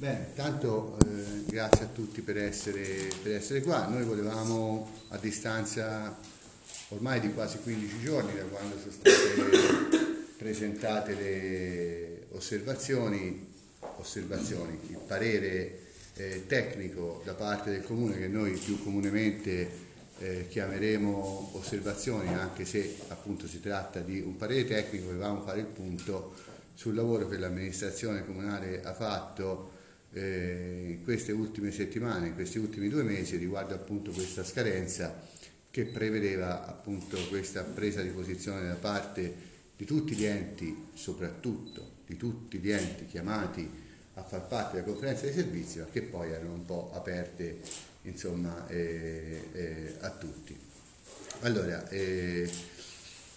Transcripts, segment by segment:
Bene, tanto eh, grazie a tutti per essere, per essere, qua. Noi volevamo a distanza ormai di quasi 15 giorni da quando sono state presentate le osservazioni, osservazioni il parere eh, tecnico da parte del Comune che noi più comunemente eh, chiameremo osservazioni anche se appunto si tratta di un parere tecnico, volevamo fare il punto sul lavoro che l'amministrazione comunale ha fatto eh, in queste ultime settimane, in questi ultimi due mesi riguardo appunto questa scadenza che prevedeva appunto questa presa di posizione da parte di tutti gli enti, soprattutto di tutti gli enti chiamati a far parte della conferenza dei servizi, ma che poi erano un po' aperte insomma, eh, eh, a tutti. Allora, eh,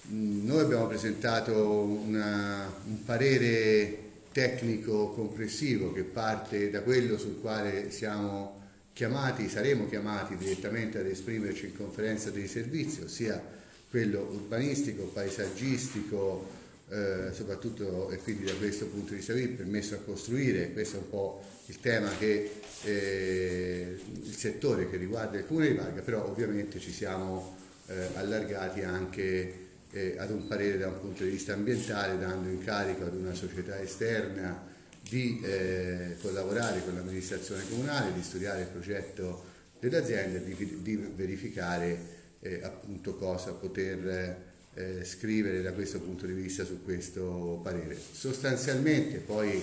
noi abbiamo presentato una, un parere tecnico complessivo che parte da quello sul quale siamo chiamati, saremo chiamati direttamente ad esprimerci in conferenza dei servizi, ossia quello urbanistico, paesaggistico, eh, soprattutto e quindi da questo punto di vista qui permesso a costruire, questo è un po' il tema che eh, il settore che riguarda il comune di Varga, però ovviamente ci siamo eh, allargati anche eh, ad un parere da un punto di vista ambientale, dando incarico ad una società esterna di eh, collaborare con l'amministrazione comunale, di studiare il progetto dell'azienda e di, di, verificare eh, appunto cosa poter eh, scrivere da questo punto di vista su questo parere. Sostanzialmente poi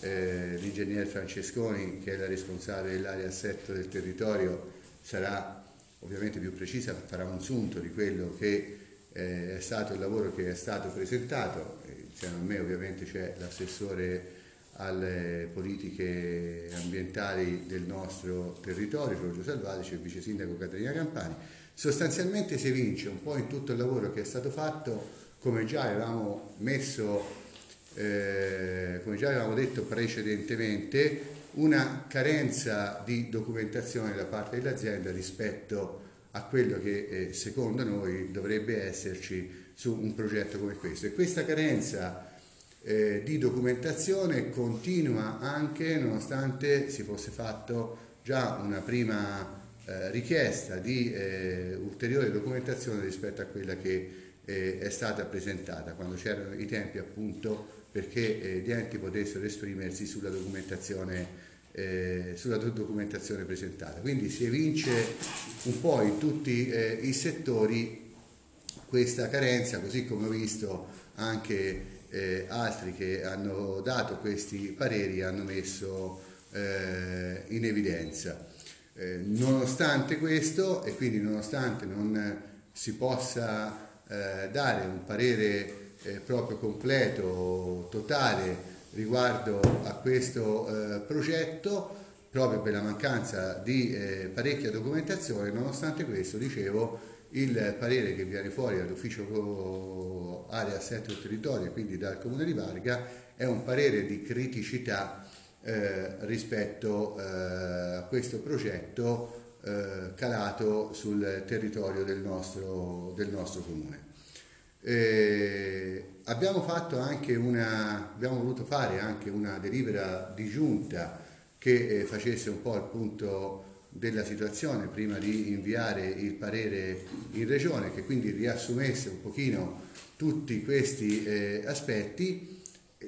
eh, l'ingegner Francesconi, che è la responsabile dell'area assetto del territorio, sarà ovviamente più precisa, farà un sunto di quello che eh, è stato il lavoro che è stato presentato, insieme a me ovviamente c'è l'assessore alle politiche ambientali del nostro territorio, Giorgio Salvati, c'è il vice sindaco Caterina Campani. Sostanzialmente si evince un po' in tutto il lavoro che è stato fatto, come già avevamo messo, eh, come già avevamo detto precedentemente, una carenza di documentazione da parte dell'azienda rispetto a quello che eh, secondo noi dovrebbe esserci su un progetto come questo. E questa carenza eh, di documentazione continua anche nonostante si fosse fatto già una prima eh, richiesta di eh, ulteriore documentazione rispetto a quella che eh, è stata presentata quando c'erano i tempi appunto perché eh, gli enti potessero esprimersi sulla documentazione eh, sulla documentazione presentata. Quindi si evince un po' in tutti eh, i settori questa carenza, così come ho visto anche eh, altri che hanno dato questi pareri hanno messo eh, in evidenza. Eh, nonostante questo e quindi nonostante non si possa eh, dare un parere proprio completo, totale riguardo a questo eh, progetto proprio per la mancanza di eh, parecchia documentazione, nonostante questo, dicevo, il parere che viene fuori dall'ufficio area assetto del territorio quindi dal comune di Varga è un parere di criticità eh, rispetto eh, a questo progetto eh, calato sul territorio del nostro, del nostro comune. Eh, abbiamo, una, abbiamo, voluto fare anche una delibera di giunta che eh, facesse un po' il punto della situazione prima di inviare il parere in regione, che quindi riassumesse un pochino tutti questi eh, aspetti.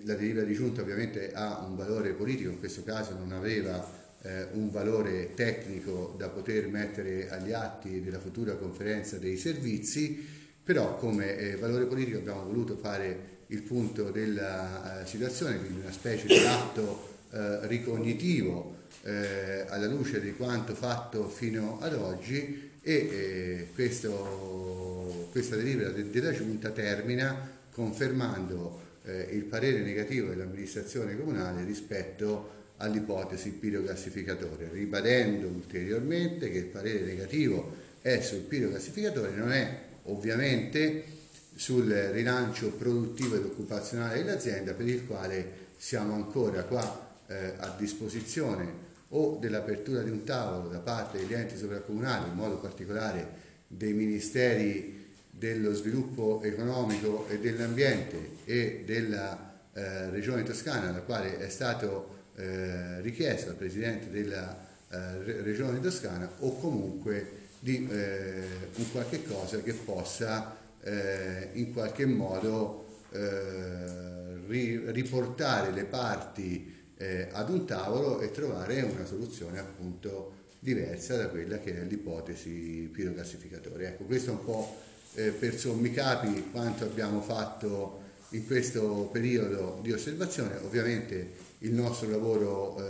La delibera di giunta ovviamente ha un valore politico, in questo caso non aveva eh, un valore tecnico da poter mettere agli atti della futura conferenza dei servizi, però come eh, valore politico abbiamo voluto fare il punto della uh, situazione, quindi una specie di atto uh, ricognitivo alla luce di quanto fatto fino ad oggi e questo, questa delibera de- della Giunta termina confermando il parere negativo dell'amministrazione comunale rispetto all'ipotesi pirogassificatore, ribadendo ulteriormente che il parere negativo è sul pirogassificatore, non è ovviamente sul rilancio produttivo ed occupazionale dell'azienda per il quale siamo ancora qua eh, a disposizione o dell'apertura di un tavolo da parte degli enti sovracomunali, in modo particolare dei ministeri dello sviluppo economico e dell'ambiente e della eh, regione toscana, alla quale è stato eh, richiesto al Presidente della eh, Regione Toscana o comunque di eh, un qualche cosa che possa eh, in qualche modo eh, ri, riportare le parti eh, ad un tavolo e trovare una soluzione appunto diversa da quella che è l'ipotesi piroclassificatoria. Ecco, questo è un po' eh, per sommi capi quanto abbiamo fatto in questo periodo di osservazione. Ovviamente il nostro lavoro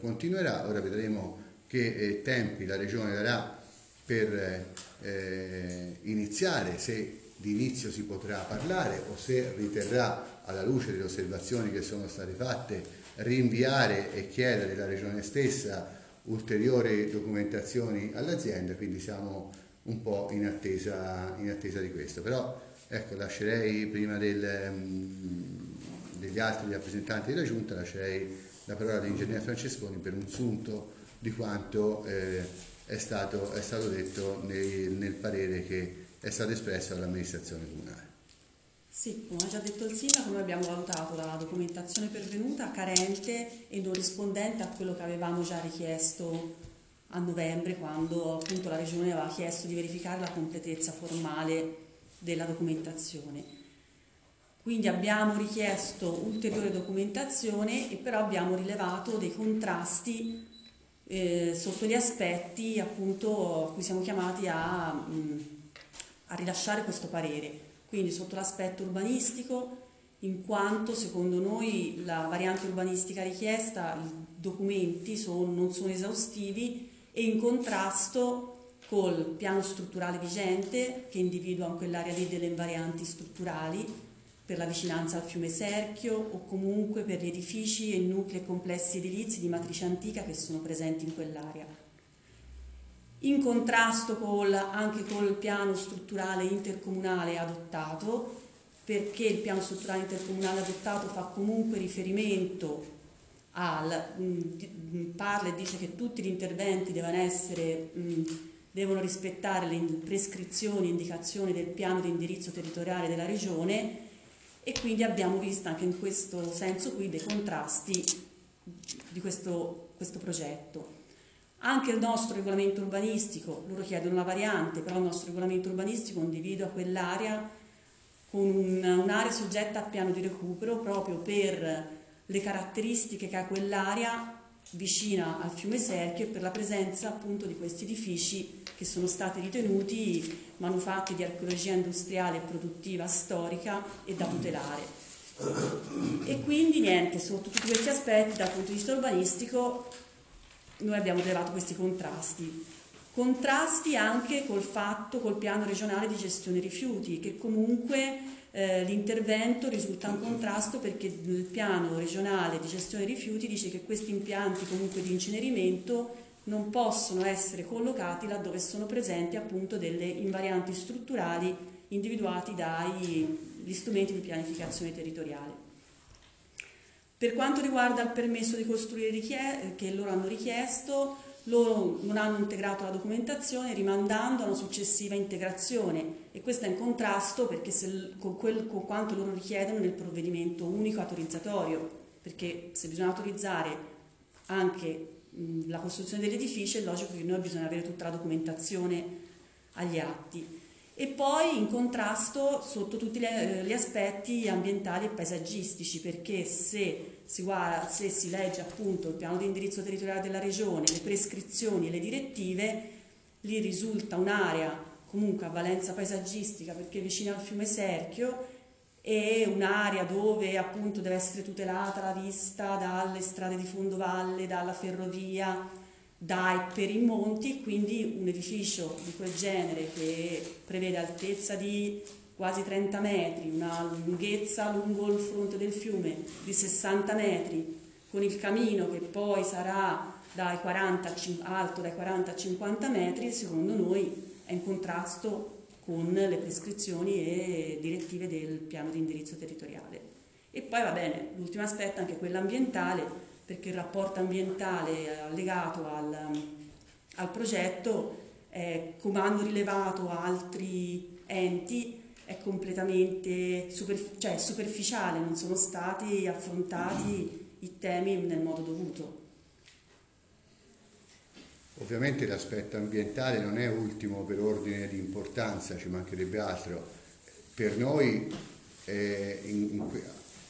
continuerà, ora vedremo che tempi la Regione darà per eh, iniziare, se di inizio si potrà parlare o se riterrà alla luce delle osservazioni che sono state fatte rinviare e chiedere alla Regione stessa ulteriori documentazioni all'azienda, quindi siamo un po' in attesa, in attesa di questo. Però ecco, lascerei prima del, um, degli altri rappresentanti della Giunta, lascerei la parola all'ingegnere Francesconi per un sunto di quanto eh, è stato, è stato detto nel, nel parere che è stato espresso dall'amministrazione comunale. Sì, come ha già detto il sindaco, noi abbiamo valutato la documentazione pervenuta carente e non rispondente a quello che avevamo già richiesto a novembre, quando appunto la Regione aveva chiesto di verificare la completezza formale della documentazione. Quindi abbiamo richiesto ulteriore documentazione e però abbiamo rilevato dei contrasti eh, sotto gli aspetti appunto a cui siamo chiamati a, mh, a rilasciare questo parere. Quindi sotto l'aspetto urbanistico, in quanto secondo noi la variante urbanistica richiesta, i documenti sono, non sono esaustivi e in contrasto col piano strutturale vigente che individua in quell'area lì delle invarianti strutturali per la vicinanza al fiume Serchio o comunque per gli edifici e nuclei complessi edilizi di matrice antica che sono presenti in quell'area. In contrasto col, anche col piano strutturale intercomunale adottato, perché il piano strutturale intercomunale adottato fa comunque riferimento al, mh, parla e dice che tutti gli interventi devono essere mh, devono rispettare le prescrizioni e indicazioni del piano di indirizzo territoriale della regione e quindi abbiamo visto anche in questo senso qui dei contrasti di questo, questo progetto. Anche il nostro regolamento urbanistico, loro chiedono la variante, però il nostro regolamento urbanistico individua quell'area con un, un'area soggetta a piano di recupero proprio per le caratteristiche che ha quell'area vicina al fiume Serchio e per la presenza appunto di questi edifici che sono stati ritenuti manufatti di archeologia industriale e produttiva storica e da tutelare. E quindi niente, sotto tutti questi aspetti dal punto di vista urbanistico noi abbiamo rilevato questi contrasti. Contrasti anche col fatto, col piano regionale di gestione rifiuti, che comunque eh, l'intervento risulta in contrasto perché il piano regionale di gestione rifiuti dice che questi impianti comunque di incenerimento non possono essere collocati laddove sono presenti appunto delle invarianti strutturali individuati dagli strumenti di pianificazione territoriale. Per quanto riguarda il permesso di costruire che loro hanno richiesto, loro non hanno integrato la documentazione rimandando a una successiva integrazione e questo è in contrasto se, con, quel, con quanto loro richiedono nel provvedimento unico autorizzatorio, perché se bisogna autorizzare anche la costruzione dell'edificio è logico che noi bisogna avere tutta la documentazione agli atti. E poi in contrasto sotto tutti gli aspetti ambientali e paesaggistici perché se si, guarda, se si legge appunto il piano di indirizzo territoriale della regione, le prescrizioni e le direttive, lì risulta un'area comunque a valenza paesaggistica perché vicino al fiume Serchio è un'area dove appunto deve essere tutelata la vista dalle strade di fondovalle, dalla ferrovia, dai per i monti, quindi un edificio di quel genere che prevede altezza di quasi 30 metri, una lunghezza lungo il fronte del fiume di 60 metri, con il camino che poi sarà dai 40, alto dai 40 a 50 metri, secondo noi è in contrasto con le prescrizioni e direttive del piano di indirizzo territoriale. E poi va bene, l'ultimo aspetto è anche quello ambientale, perché il rapporto ambientale allegato al, al progetto, eh, come hanno rilevato altri enti, è completamente superf- cioè superficiale, non sono stati affrontati i temi nel modo dovuto. Ovviamente l'aspetto ambientale non è ultimo per ordine di importanza, ci mancherebbe altro. Per noi eh, in,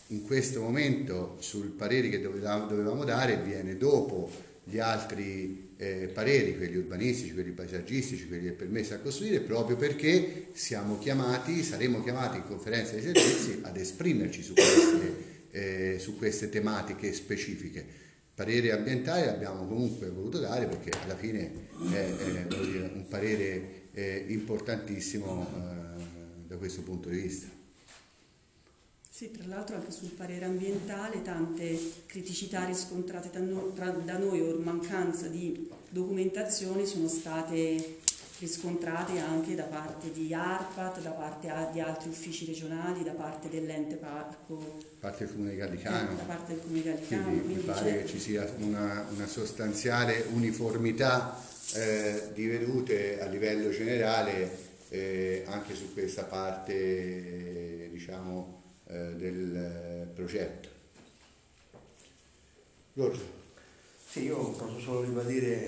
in, questo momento sul parere che dovevamo, dare viene dopo gli altri eh, pareri, quelli urbanistici, quelli paesaggistici, quelli che permessi a costruire, proprio perché siamo chiamati, saremo chiamati in conferenza dei servizi ad esprimerci su queste, eh, su queste tematiche specifiche parere ambientale l'abbiamo comunque voluto dare perché alla fine è, è dire, un parere eh, importantissimo eh, da questo punto di vista. Sì, tra l'altro anche sul parere ambientale tante criticità riscontrate da, no, tra, da noi o mancanza di documentazione sono state riscontrate anche da parte di ARPAT, da parte di altri uffici regionali, da parte dell'ente parco. Da parte del Comune Gallicano. Eh, da parte del Comune Gallicano. Quindi, quindi mi pare che ci sia una, una sostanziale uniformità eh, di vedute a livello generale eh, anche su questa parte diciamo, eh, del progetto. Giorgio. Sì, io posso solo ribadire